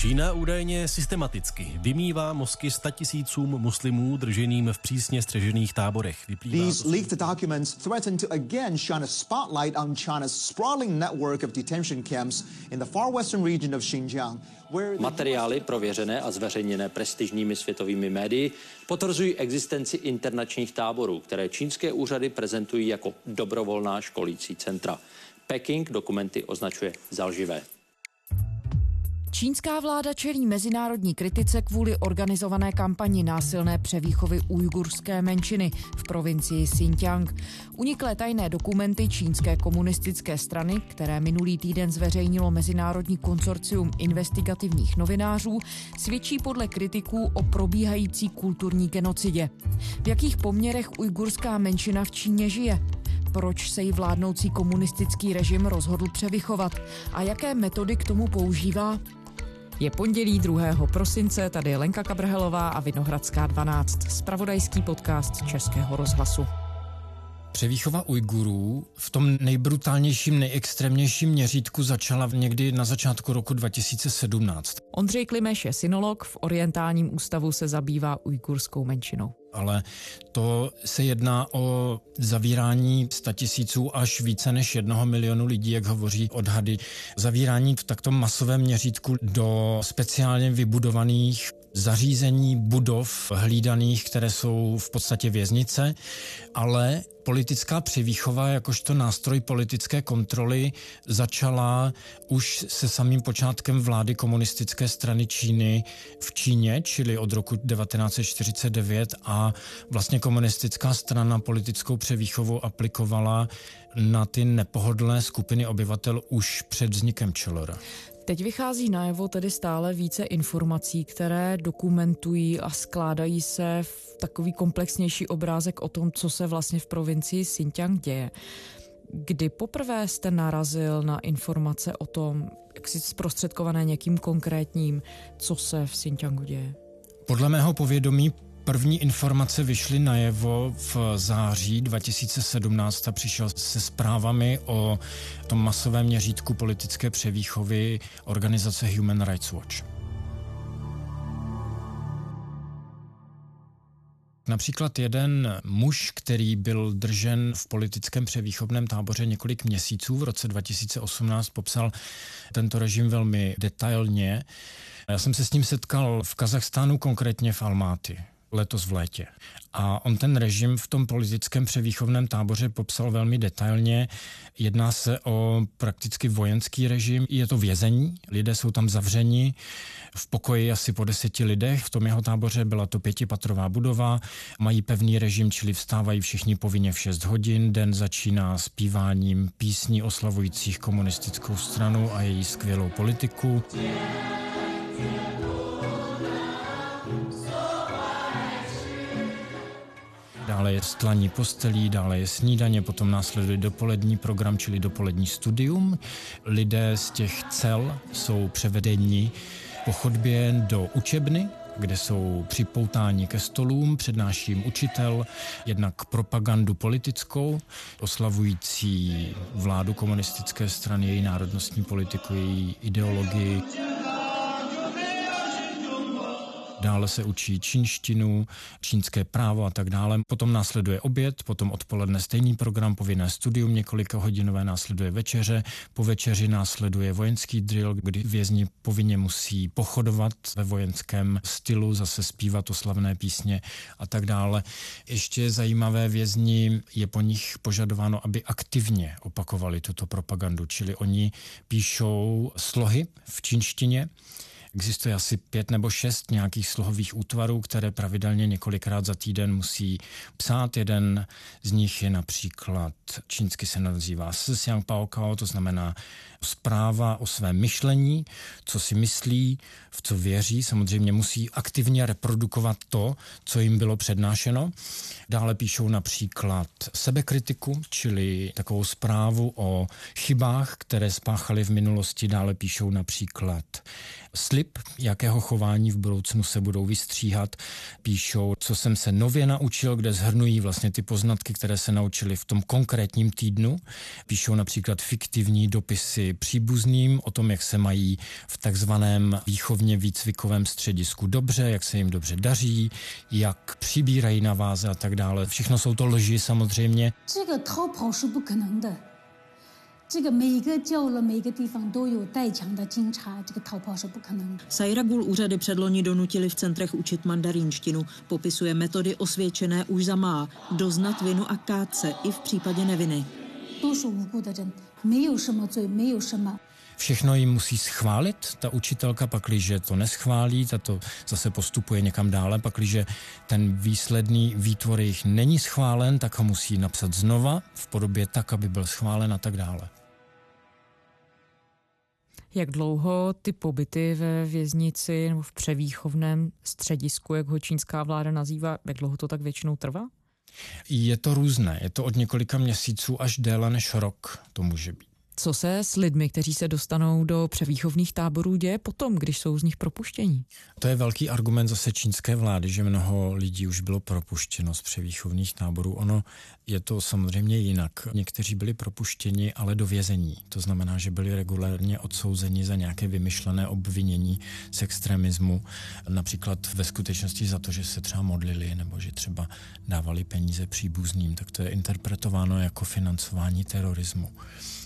Čína údajně systematicky vymývá mozky statisícům muslimů drženým v přísně střežených táborech. Vyplývá These leaked documents threaten to again shine a spotlight on China's sprawling network of detention camps in the far western region of Xinjiang. Materiály prověřené a zveřejněné prestižními světovými médii potvrzují existenci internačních táborů, které čínské úřady prezentují jako dobrovolná školící centra. Peking dokumenty označuje za lživé. Čínská vláda čelí mezinárodní kritice kvůli organizované kampani násilné převýchovy ujgurské menšiny v provincii Xinjiang. Uniklé tajné dokumenty čínské komunistické strany, které minulý týden zveřejnilo Mezinárodní konsorcium investigativních novinářů, svědčí podle kritiků o probíhající kulturní genocidě. V jakých poměrech ujgurská menšina v Číně žije? Proč se jí vládnoucí komunistický režim rozhodl převychovat a jaké metody k tomu používá? Je pondělí 2. prosince, tady je Lenka Kabrhelová a Vinohradská 12, spravodajský podcast Českého rozhlasu. Převýchova Ujgurů v tom nejbrutálnějším, nejextrémnějším měřítku začala někdy na začátku roku 2017. Ondřej Klimeš je synolog, v Orientálním ústavu se zabývá ujgurskou menšinou ale to se jedná o zavírání tisíců až více než jednoho milionu lidí, jak hovoří odhady. Zavírání v takto masovém měřítku do speciálně vybudovaných zařízení budov hlídaných, které jsou v podstatě věznice, ale politická přivýchova jakožto nástroj politické kontroly začala už se samým počátkem vlády komunistické strany Číny v Číně, čili od roku 1949 a vlastně komunistická strana politickou převýchovu aplikovala na ty nepohodlné skupiny obyvatel už před vznikem Čelora. Teď vychází najevo tedy stále více informací, které dokumentují a skládají se v takový komplexnější obrázek o tom, co se vlastně v provincii Xinjiang děje. Kdy poprvé jste narazil na informace o tom, jak si zprostředkované někým konkrétním, co se v Xinjiangu děje? Podle mého povědomí První informace vyšly najevo v září 2017 a přišel se zprávami o tom masovém měřítku politické převýchovy organizace Human Rights Watch. Například jeden muž, který byl držen v politickém převýchovném táboře několik měsíců v roce 2018, popsal tento režim velmi detailně. Já jsem se s ním setkal v Kazachstánu, konkrétně v Almáty letos v létě. A on ten režim v tom politickém převýchovném táboře popsal velmi detailně. Jedná se o prakticky vojenský režim. Je to vězení, lidé jsou tam zavřeni v pokoji asi po deseti lidech. V tom jeho táboře byla to pětipatrová budova, mají pevný režim, čili vstávají všichni povinně v 6 hodin. Den začíná zpíváním písní oslavujících komunistickou stranu a její skvělou politiku. Dále je stlaní postelí, dále je snídaně, potom následuje dopolední program, čili dopolední studium. Lidé z těch cel jsou převedeni po chodbě do učebny, kde jsou připoutáni ke stolům, přednáší jim učitel, jednak propagandu politickou, oslavující vládu komunistické strany, její národnostní politiku, její ideologii. Dále se učí čínštinu, čínské právo a tak dále. Potom následuje oběd, potom odpoledne stejný program, povinné studium několika hodinové, následuje večeře, po večeři následuje vojenský drill, kdy vězni povinně musí pochodovat ve vojenském stylu, zase zpívat oslavné písně a tak dále. Ještě zajímavé vězni je po nich požadováno, aby aktivně opakovali tuto propagandu, čili oni píšou slohy v čínštině, Existuje asi pět nebo šest nějakých slohových útvarů, které pravidelně několikrát za týden musí psát. Jeden z nich je například, čínsky se nazývá Sixiang Paokao, to znamená zpráva o svém myšlení, co si myslí, v co věří. Samozřejmě musí aktivně reprodukovat to, co jim bylo přednášeno. Dále píšou například sebekritiku, čili takovou zprávu o chybách, které spáchali v minulosti. Dále píšou například slib, jakého chování v budoucnu se budou vystříhat. Píšou, co jsem se nově naučil, kde zhrnují vlastně ty poznatky, které se naučili v tom konkrétním týdnu. Píšou například fiktivní dopisy rozhovory příbuzným o tom, jak se mají v takzvaném výchovně výcvikovém středisku dobře, jak se jim dobře daří, jak přibírají na váze a tak dále. Všechno jsou to lži samozřejmě. 这个每个角落、每个地方都有带枪的警察，这个逃跑是不可能的。Sairagul úřady předloni donutili v centrech učit mandarínštinu. Popisuje metody osvědčené už za má, doznat vinu a káce i v případě neviny. 都是无辜的人， 没有什么罪，没有什么。Všechno jim musí schválit ta učitelka, pakliže to neschválí, ta to zase postupuje někam dále, pakliže ten výsledný výtvor jejich není schválen, tak ho musí napsat znova v podobě tak, aby byl schválen a tak dále. Jak dlouho ty pobyty ve věznici nebo v převýchovném středisku, jak ho čínská vláda nazývá, jak dlouho to tak většinou trvá? Je to různé. Je to od několika měsíců až déle než rok to může být. Co se s lidmi, kteří se dostanou do převýchovných táborů, děje potom, když jsou z nich propuštění? To je velký argument zase čínské vlády, že mnoho lidí už bylo propuštěno z převýchovných táborů. Ono je to samozřejmě jinak. Někteří byli propuštěni, ale do vězení. To znamená, že byli regulérně odsouzeni za nějaké vymyšlené obvinění z extremismu, například ve skutečnosti za to, že se třeba modlili nebo že třeba dávali peníze příbuzným, tak to je interpretováno jako financování terorismu.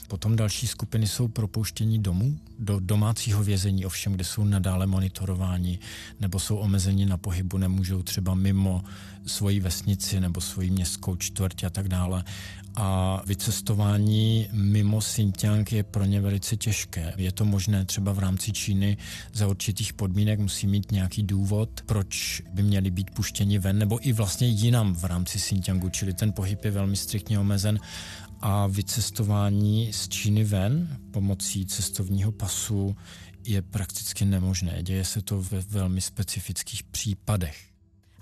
Potom další skupiny jsou propouštění domů, do domácího vězení, ovšem, kde jsou nadále monitorováni nebo jsou omezeni na pohybu, nemůžou třeba mimo svoji vesnici nebo svoji městskou čtvrť a tak dále. A vycestování mimo Xinjiang je pro ně velice těžké. Je to možné třeba v rámci Číny za určitých podmínek, musí mít nějaký důvod, proč by měli být puštěni ven, nebo i vlastně jinam v rámci Xinjiangu, čili ten pohyb je velmi striktně omezen a vycestování z Číny ven pomocí cestovního pasu je prakticky nemožné. Děje se to ve velmi specifických případech.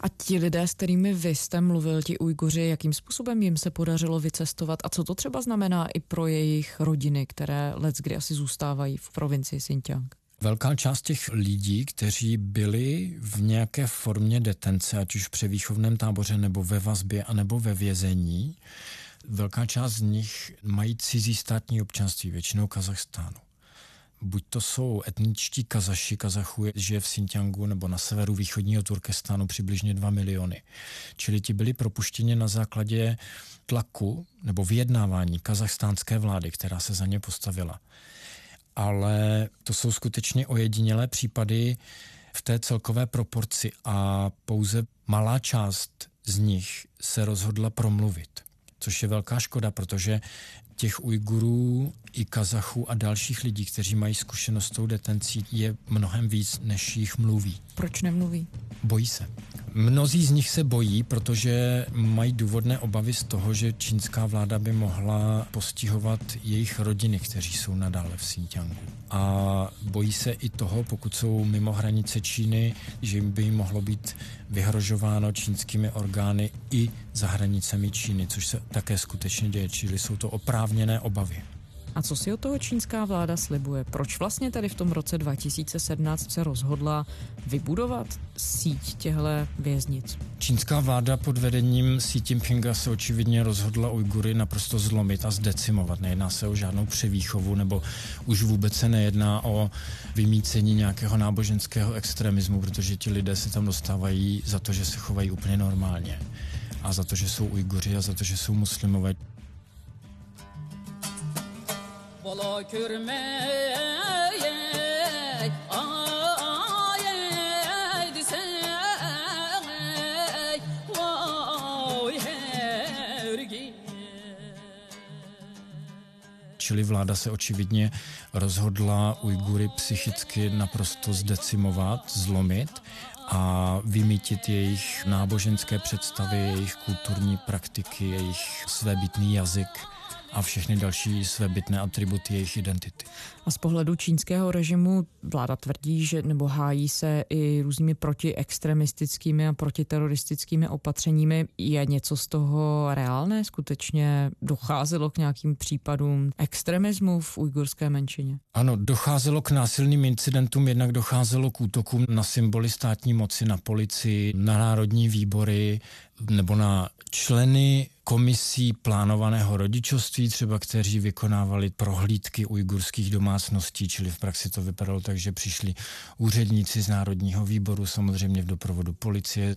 A ti lidé, s kterými vy jste mluvil, ti Ujguři, jakým způsobem jim se podařilo vycestovat a co to třeba znamená i pro jejich rodiny, které let kdy asi zůstávají v provincii Xinjiang? Velká část těch lidí, kteří byli v nějaké formě detence, ať už v převýchovném táboře nebo ve vazbě, anebo ve vězení, Velká část z nich mají cizí státní občanství, většinou Kazachstánu. Buď to jsou etničtí Kazaši, Kazachů žije v Xinjiangu nebo na severu východního Turkestánu přibližně 2 miliony. Čili ti byli propuštěni na základě tlaku nebo vyjednávání kazachstánské vlády, která se za ně postavila. Ale to jsou skutečně ojedinělé případy v té celkové proporci a pouze malá část z nich se rozhodla promluvit což je velká škoda, protože těch Ujgurů i Kazachů a dalších lidí, kteří mají zkušenost s tou detencí, je mnohem víc, než jich mluví. Proč nemluví? Bojí se. Mnozí z nich se bojí, protože mají důvodné obavy z toho, že čínská vláda by mohla postihovat jejich rodiny, kteří jsou nadále v Xinjiangu. A bojí se i toho, pokud jsou mimo hranice Číny, že by jim mohlo být vyhrožováno čínskými orgány i za hranicemi Číny, což se také skutečně děje, čili jsou to oprávněné obavy. A co si od toho čínská vláda slibuje? Proč vlastně tady v tom roce 2017 se rozhodla vybudovat síť těchto věznic? Čínská vláda pod vedením Xi Jinpinga se očividně rozhodla Ujgury naprosto zlomit a zdecimovat. Nejedná se o žádnou převýchovu, nebo už vůbec se nejedná o vymícení nějakého náboženského extremismu, protože ti lidé se tam dostávají za to, že se chovají úplně normálně a za to, že jsou Ujguři a za to, že jsou muslimové. Valla Čili vláda se očividně rozhodla Ujgury psychicky naprosto zdecimovat, zlomit a vymítit jejich náboženské představy, jejich kulturní praktiky, jejich svébytný jazyk a všechny další své bytné atributy jejich identity. A z pohledu čínského režimu vláda tvrdí, že nebo hájí se i různými protiextremistickými a protiteroristickými opatřeními. Je něco z toho reálné? Skutečně docházelo k nějakým případům extremismu v ujgurské menšině? Ano, docházelo k násilným incidentům, jednak docházelo k útokům na symboly státní moci, na policii, na národní výbory, nebo na členy komisí plánovaného rodičovství, třeba kteří vykonávali prohlídky ujgurských domácností, čili v praxi to vypadalo tak, že přišli úředníci z Národního výboru, samozřejmě v doprovodu policie,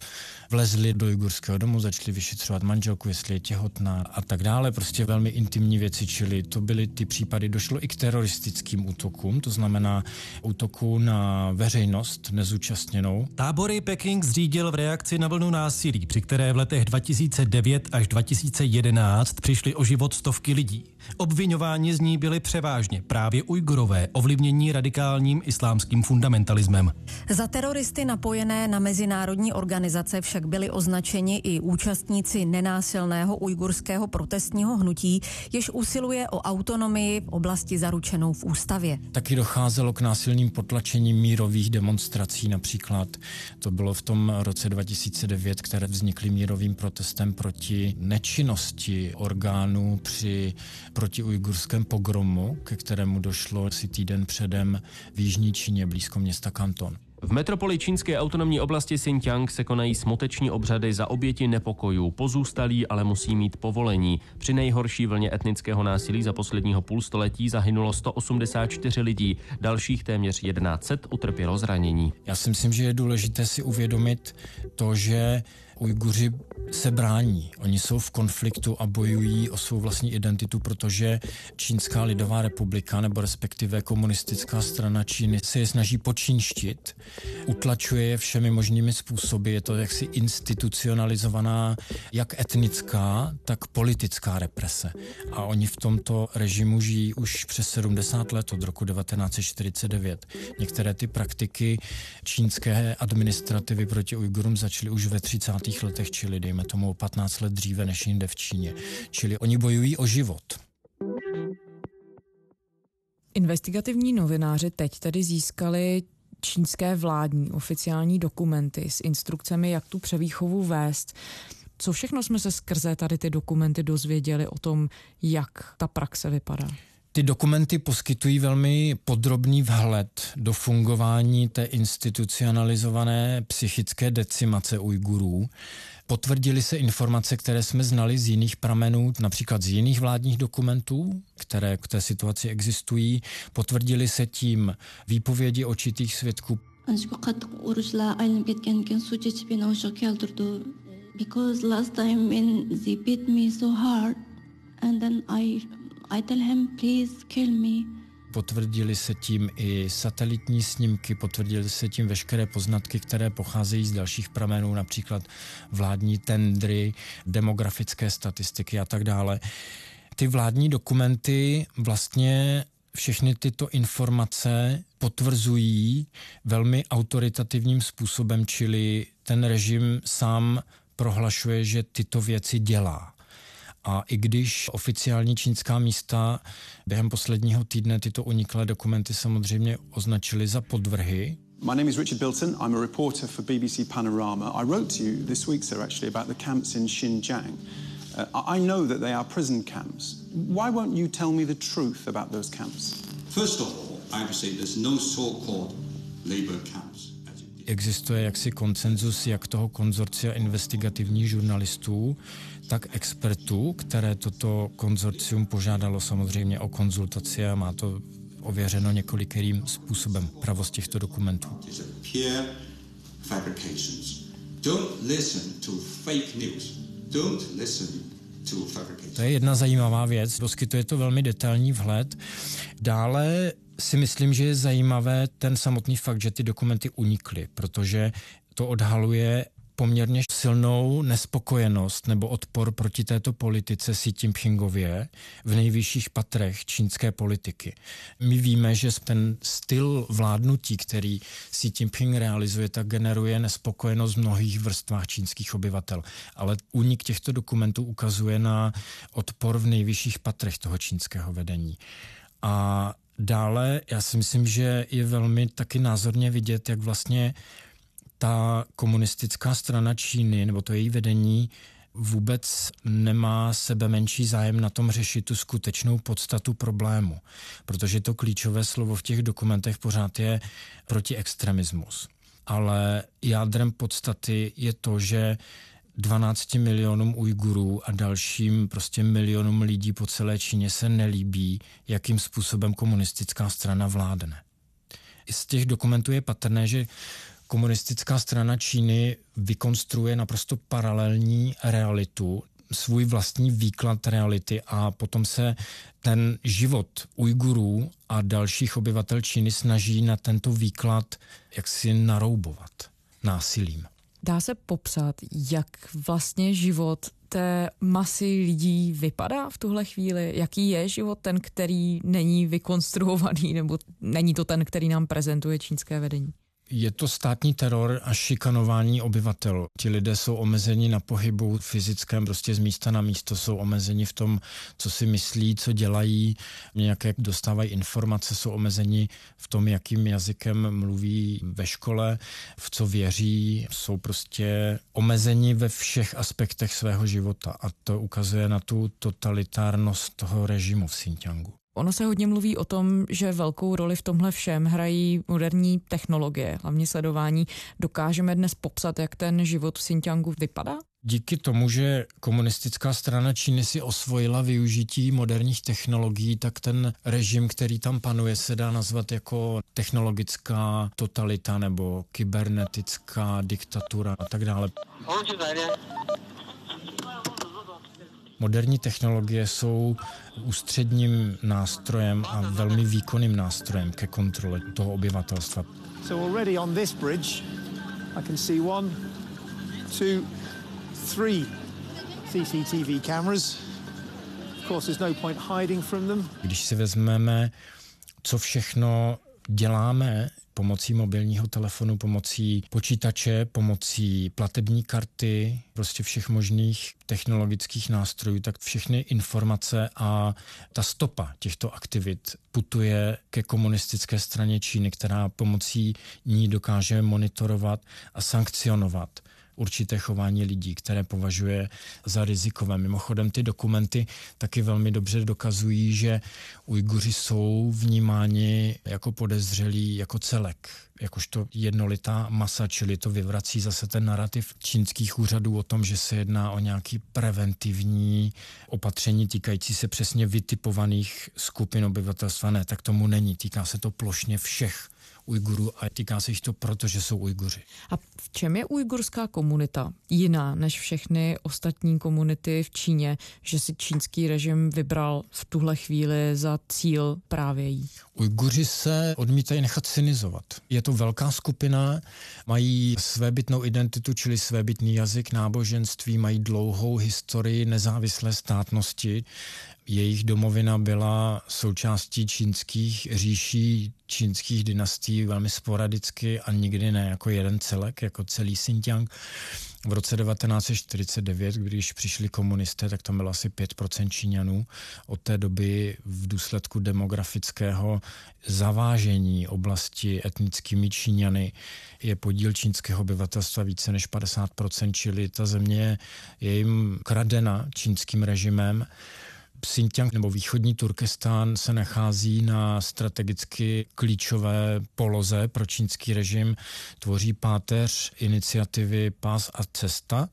vlezli do ujgurského domu, začali vyšetřovat manželku, jestli je těhotná a tak dále. Prostě velmi intimní věci, čili to byly ty případy. Došlo i k teroristickým útokům, to znamená útoku na veřejnost nezúčastněnou. Tábory Peking zřídil v reakci na vlnu násilí, při které v letech 2009 až 2000 2011 přišly o život stovky lidí. Obvinováni z ní byli převážně právě Ujgurové, ovlivnění radikálním islámským fundamentalismem. Za teroristy napojené na mezinárodní organizace však byli označeni i účastníci nenásilného ujgurského protestního hnutí, jež usiluje o autonomii v oblasti zaručenou v ústavě. Taky docházelo k násilným potlačením mírových demonstrací například. To bylo v tom roce 2009, které vznikly mírovým protestem proti nečinnosti orgánů při protiujgurském pogromu, ke kterému došlo si týden předem v Jižní Číně blízko města Kanton. V metropoli čínské autonomní oblasti Xinjiang se konají smuteční obřady za oběti nepokojů. Pozůstalí ale musí mít povolení. Při nejhorší vlně etnického násilí za posledního půlstoletí zahynulo 184 lidí, dalších téměř 1100 utrpělo zranění. Já si myslím, že je důležité si uvědomit to, že Ujguři se brání. Oni jsou v konfliktu a bojují o svou vlastní identitu, protože Čínská lidová republika nebo respektive komunistická strana Číny se je snaží počínštit, utlačuje je všemi možnými způsoby. Je to jaksi institucionalizovaná jak etnická, tak politická represe. A oni v tomto režimu žijí už přes 70 let od roku 1949. Některé ty praktiky čínské administrativy proti Ujgurům začaly už ve 30 letech, čili dejme tomu 15 let dříve než jinde v Číně. Čili oni bojují o život. Investigativní novináři teď tedy získali čínské vládní oficiální dokumenty s instrukcemi, jak tu převýchovu vést. Co všechno jsme se skrze tady ty dokumenty dozvěděli o tom, jak ta praxe vypadá? Ty dokumenty poskytují velmi podrobný vhled do fungování té institucionalizované psychické decimace Ujgurů. Potvrdili se informace, které jsme znali z jiných pramenů, například z jiných vládních dokumentů, které k té situaci existují. Potvrdili se tím výpovědi očitých svědků. Because last time when they beat me so hard and then I i tell him, please kill me. Potvrdili se tím i satelitní snímky, potvrdili se tím veškeré poznatky, které pocházejí z dalších pramenů, například vládní tendry, demografické statistiky a tak dále. Ty vládní dokumenty vlastně všechny tyto informace potvrzují velmi autoritativním způsobem, čili ten režim sám prohlašuje, že tyto věci dělá. A i když oficiální čínská místa během posledního týdne tyto uniklé dokumenty samozřejmě označili za podvrhy, My name is Richard Bilton. I'm a reporter for BBC Panorama. I wrote to you this week, sir, actually, about the camps in Xinjiang. Uh, I know that they are prison camps. Why won't you tell me the truth about those camps? First of all, I have to say there's no so-called labor camps. Existuje jaksi koncenzus jak toho konzorcia investigativních žurnalistů, tak expertů, které toto konzorcium požádalo samozřejmě o konzultaci a má to ověřeno několikerým způsobem pravost těchto dokumentů. To je jedna zajímavá věc, poskytuje to velmi detailní vhled. Dále si myslím, že je zajímavé ten samotný fakt, že ty dokumenty unikly, protože to odhaluje poměrně silnou nespokojenost nebo odpor proti této politice Xi Jinpingově v nejvyšších patrech čínské politiky. My víme, že ten styl vládnutí, který Xi Jinping realizuje, tak generuje nespokojenost v mnohých vrstvách čínských obyvatel. Ale únik těchto dokumentů ukazuje na odpor v nejvyšších patrech toho čínského vedení. A dále já si myslím, že je velmi taky názorně vidět, jak vlastně ta komunistická strana Číny, nebo to její vedení, vůbec nemá sebe menší zájem na tom řešit tu skutečnou podstatu problému. Protože to klíčové slovo v těch dokumentech pořád je protiextremismus. Ale jádrem podstaty je to, že 12 milionům Ujgurů a dalším prostě milionům lidí po celé Číně se nelíbí, jakým způsobem komunistická strana vládne. Z těch dokumentů je patrné, že komunistická strana Číny vykonstruuje naprosto paralelní realitu, svůj vlastní výklad reality a potom se ten život Ujgurů a dalších obyvatel Číny snaží na tento výklad jaksi naroubovat násilím. Dá se popsat, jak vlastně život té masy lidí vypadá v tuhle chvíli? Jaký je život ten, který není vykonstruovaný, nebo není to ten, který nám prezentuje čínské vedení? Je to státní teror a šikanování obyvatel. Ti lidé jsou omezeni na pohybu fyzickém, prostě z místa na místo, jsou omezeni v tom, co si myslí, co dělají, nějaké dostávají informace, jsou omezeni v tom, jakým jazykem mluví ve škole, v co věří, jsou prostě omezeni ve všech aspektech svého života a to ukazuje na tu totalitárnost toho režimu v Xinjiangu. Ono se hodně mluví o tom, že velkou roli v tomhle všem hrají moderní technologie, hlavně sledování. Dokážeme dnes popsat, jak ten život v Xinjiangu vypadá? Díky tomu, že komunistická strana Číny si osvojila využití moderních technologií, tak ten režim, který tam panuje, se dá nazvat jako technologická totalita nebo kybernetická diktatura a tak dále. Moderní technologie jsou ústředním nástrojem a velmi výkonným nástrojem ke kontrole toho obyvatelstva. So already on this bridge I can see one, two, three CCTV cameras. Of course there's no point hiding from them. Když si vezmeme, co všechno děláme pomocí mobilního telefonu, pomocí počítače, pomocí platební karty, prostě všech možných technologických nástrojů, tak všechny informace a ta stopa těchto aktivit putuje ke komunistické straně Číny, která pomocí ní dokáže monitorovat a sankcionovat určité chování lidí, které považuje za rizikové. Mimochodem ty dokumenty taky velmi dobře dokazují, že Ujguři jsou vnímáni jako podezřelí jako celek, jakožto jednolitá masa, čili to vyvrací zase ten narrativ čínských úřadů o tom, že se jedná o nějaký preventivní opatření týkající se přesně vytipovaných skupin obyvatelstva. Ne, tak tomu není. Týká se to plošně všech Ujgurů a týká se jich to proto, že jsou Ujguři. A v čem je ujgurská komunita jiná než všechny ostatní komunity v Číně, že si čínský režim vybral v tuhle chvíli za cíl právě jí? Ujguři se odmítají nechat cynizovat. Je to velká skupina, mají svébytnou identitu, čili svébytný jazyk, náboženství, mají dlouhou historii nezávislé státnosti. Jejich domovina byla součástí čínských říší, čínských dynastií velmi sporadicky a nikdy ne jako jeden celek, jako celý Xinjiang. V roce 1949, když přišli komunisté, tak tam bylo asi 5% Číňanů. Od té doby v důsledku demografického zavážení oblasti etnickými Číňany je podíl čínského obyvatelstva více než 50%, čili ta země je jim kradena čínským režimem. Xinjiang nebo východní Turkestán se nachází na strategicky klíčové poloze pro čínský režim, tvoří páteř iniciativy Pás a cesta,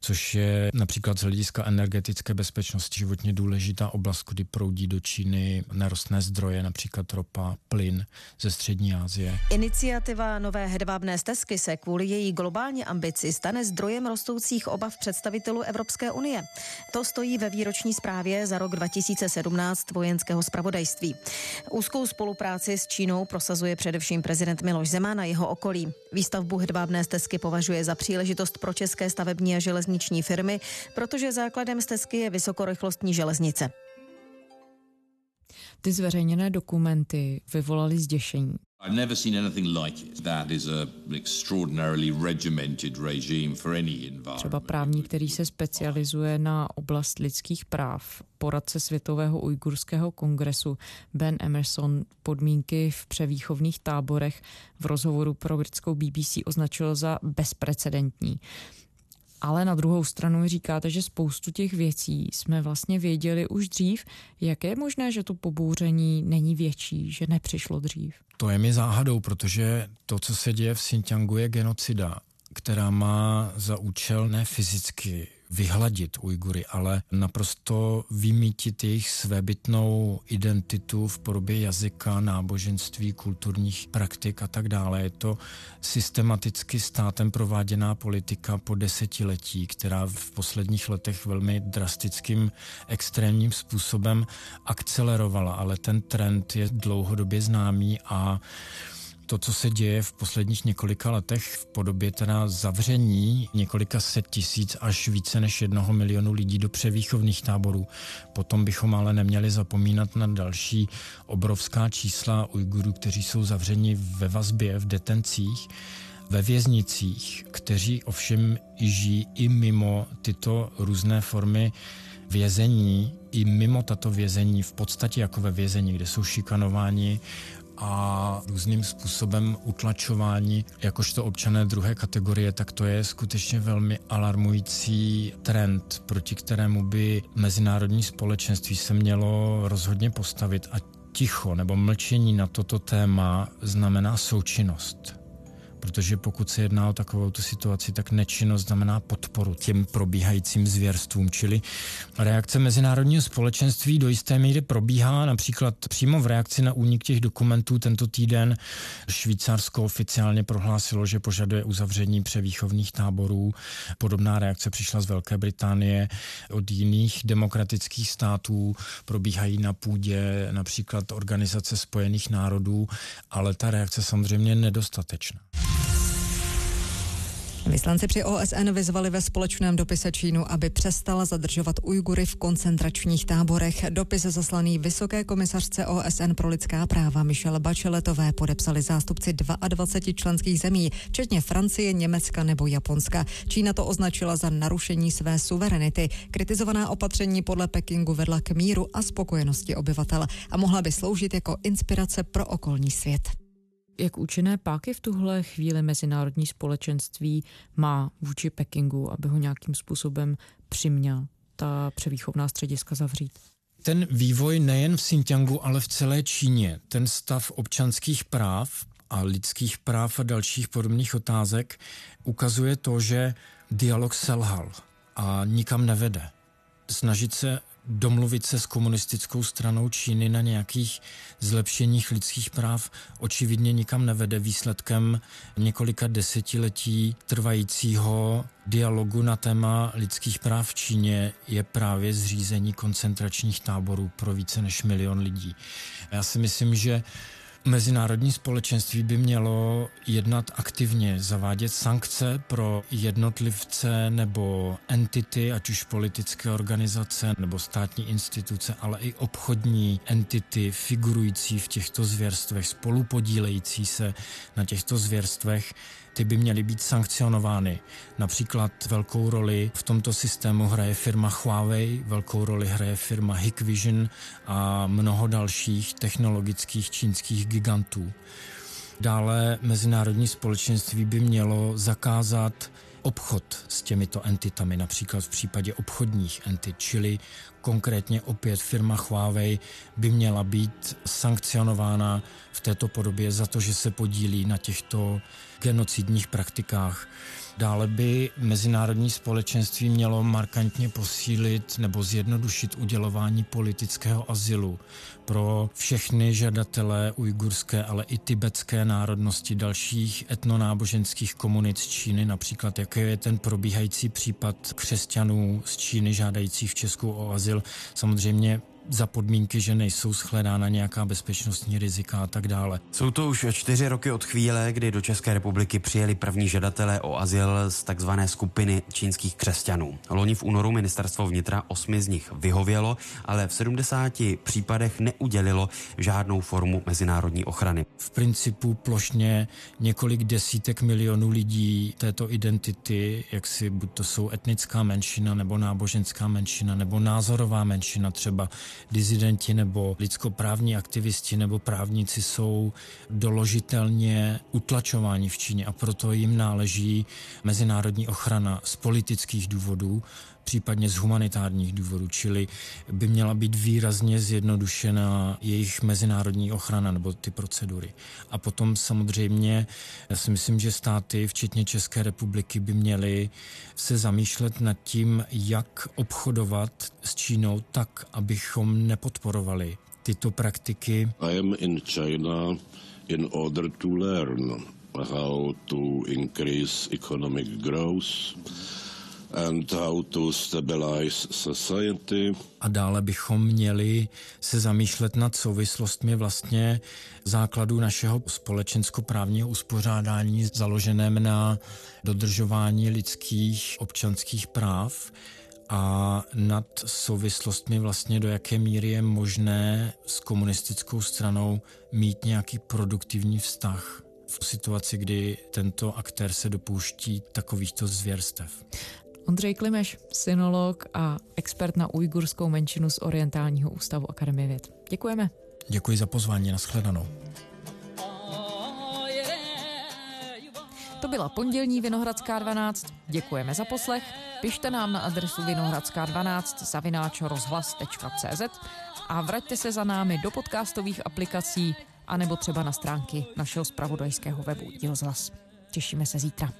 což je například z hlediska energetické bezpečnosti životně důležitá oblast, kdy proudí do Číny nerostné zdroje, například ropa, plyn ze střední Asie. Iniciativa Nové hedvábné stezky se kvůli její globální ambici stane zdrojem rostoucích obav představitelů Evropské unie. To stojí ve výroční zprávě za rok 2017 vojenského zpravodajství. Úzkou spolupráci s Čínou prosazuje především prezident Miloš Zeman a jeho okolí. Výstavbu hedvábné stezky považuje za příležitost pro české stavební a železniční železniční firmy, protože základem stezky je vysokorychlostní železnice. Ty zveřejněné dokumenty vyvolaly zděšení. I've never seen anything like it. That is a extraordinarily regimented regime for any environment. Třeba právník, který se specializuje na oblast lidských práv, poradce Světového ujgurského kongresu Ben Emerson podmínky v převýchovných táborech v rozhovoru pro britskou BBC označil za bezprecedentní. Ale na druhou stranu říkáte, že spoustu těch věcí jsme vlastně věděli už dřív. Jak je možné, že to pobouření není větší, že nepřišlo dřív? To je mi záhadou, protože to, co se děje v Xinjiangu, je genocida. která má za účel ne fyzicky vyhladit Ujgury, ale naprosto vymítit jejich svébytnou identitu v podobě jazyka, náboženství, kulturních praktik a tak dále. Je to systematicky státem prováděná politika po desetiletí, která v posledních letech velmi drastickým, extrémním způsobem akcelerovala, ale ten trend je dlouhodobě známý a to, co se děje v posledních několika letech v podobě teda zavření několika set tisíc až více než jednoho milionu lidí do převýchovných táborů. Potom bychom ale neměli zapomínat na další obrovská čísla Ujgurů, kteří jsou zavřeni ve vazbě, v detencích, ve věznicích, kteří ovšem žijí i mimo tyto různé formy vězení, i mimo tato vězení, v podstatě jako ve vězení, kde jsou šikanováni, a různým způsobem utlačování jakožto občané druhé kategorie, tak to je skutečně velmi alarmující trend, proti kterému by mezinárodní společenství se mělo rozhodně postavit. A ticho nebo mlčení na toto téma znamená součinnost protože pokud se jedná o takovou tu situaci, tak nečinnost znamená podporu těm probíhajícím zvěrstvům, čili reakce mezinárodního společenství do jisté míry probíhá například přímo v reakci na únik těch dokumentů tento týden. Švýcarsko oficiálně prohlásilo, že požaduje uzavření převýchovných táborů. Podobná reakce přišla z Velké Británie, od jiných demokratických států probíhají na půdě například Organizace spojených národů, ale ta reakce samozřejmě nedostatečná. Vyslanci při OSN vyzvali ve společném dopise Čínu, aby přestala zadržovat Ujgury v koncentračních táborech. Dopis zaslaný Vysoké komisařce OSN pro lidská práva Michelle Bacheletové podepsali zástupci 22 členských zemí, včetně Francie, Německa nebo Japonska. Čína to označila za narušení své suverenity. Kritizovaná opatření podle Pekingu vedla k míru a spokojenosti obyvatel a mohla by sloužit jako inspirace pro okolní svět jak účinné páky v tuhle chvíli mezinárodní společenství má vůči Pekingu, aby ho nějakým způsobem přiměl ta převýchovná střediska zavřít? Ten vývoj nejen v Xinjiangu, ale v celé Číně, ten stav občanských práv a lidských práv a dalších podobných otázek ukazuje to, že dialog selhal a nikam nevede. Snažit se domluvit se s komunistickou stranou Číny na nějakých zlepšeních lidských práv očividně nikam nevede výsledkem několika desetiletí trvajícího dialogu na téma lidských práv v Číně je právě zřízení koncentračních táborů pro více než milion lidí. Já si myslím, že Mezinárodní společenství by mělo jednat aktivně, zavádět sankce pro jednotlivce nebo entity, ať už politické organizace nebo státní instituce, ale i obchodní entity figurující v těchto zvěrstvech, spolupodílející se na těchto zvěrstvech, ty by měly být sankcionovány. Například velkou roli v tomto systému hraje firma Huawei, velkou roli hraje firma Hikvision a mnoho dalších technologických čínských gigantů. Dále mezinárodní společenství by mělo zakázat obchod s těmito entitami, například v případě obchodních entit, čili konkrétně opět firma Huawei by měla být sankcionována v této podobě za to, že se podílí na těchto genocidních praktikách. Dále by mezinárodní společenství mělo markantně posílit nebo zjednodušit udělování politického azylu pro všechny žadatele ujgurské, ale i tibetské národnosti dalších etnonáboženských komunit z Číny, například jaký je ten probíhající případ křesťanů z Číny žádajících v Česku o azyl. Samozřejmě za podmínky, že nejsou shledána nějaká bezpečnostní rizika a tak dále. Jsou to už čtyři roky od chvíle, kdy do České republiky přijeli první žadatelé o azyl z takzvané skupiny čínských křesťanů. Loni v únoru ministerstvo vnitra osmi z nich vyhovělo, ale v 70 případech neudělilo žádnou formu mezinárodní ochrany. V principu plošně několik desítek milionů lidí této identity, jak si buď to jsou etnická menšina, nebo náboženská menšina, nebo názorová menšina třeba, dizidenti nebo lidskoprávní aktivisti nebo právníci jsou doložitelně utlačováni v Číně a proto jim náleží mezinárodní ochrana z politických důvodů, případně z humanitárních důvodů, čili by měla být výrazně zjednodušena jejich mezinárodní ochrana nebo ty procedury. A potom samozřejmě, já si myslím, že státy, včetně České republiky, by měly se zamýšlet nad tím, jak obchodovat s Čínou tak, abychom nepodporovali tyto praktiky. I am in China in order to learn how to increase economic growth and how to stabilize society. A dále bychom měli se zamýšlet nad souvislostmi vlastně základů našeho společensko-právního uspořádání založeném na dodržování lidských občanských práv a nad souvislostmi vlastně do jaké míry je možné s komunistickou stranou mít nějaký produktivní vztah v situaci, kdy tento aktér se dopouští takovýchto zvěrstev. Ondřej Klimeš, synolog a expert na ujgurskou menšinu z Orientálního ústavu Akademie věd. Děkujeme. Děkuji za pozvání, nashledanou. To byla pondělní Vinohradská 12. Děkujeme za poslech. Pište nám na adresu vinohradská12 zavináč rozhlas.cz a vraťte se za námi do podcastových aplikací anebo třeba na stránky našeho spravodajského webu Rozhlas. Těšíme se zítra.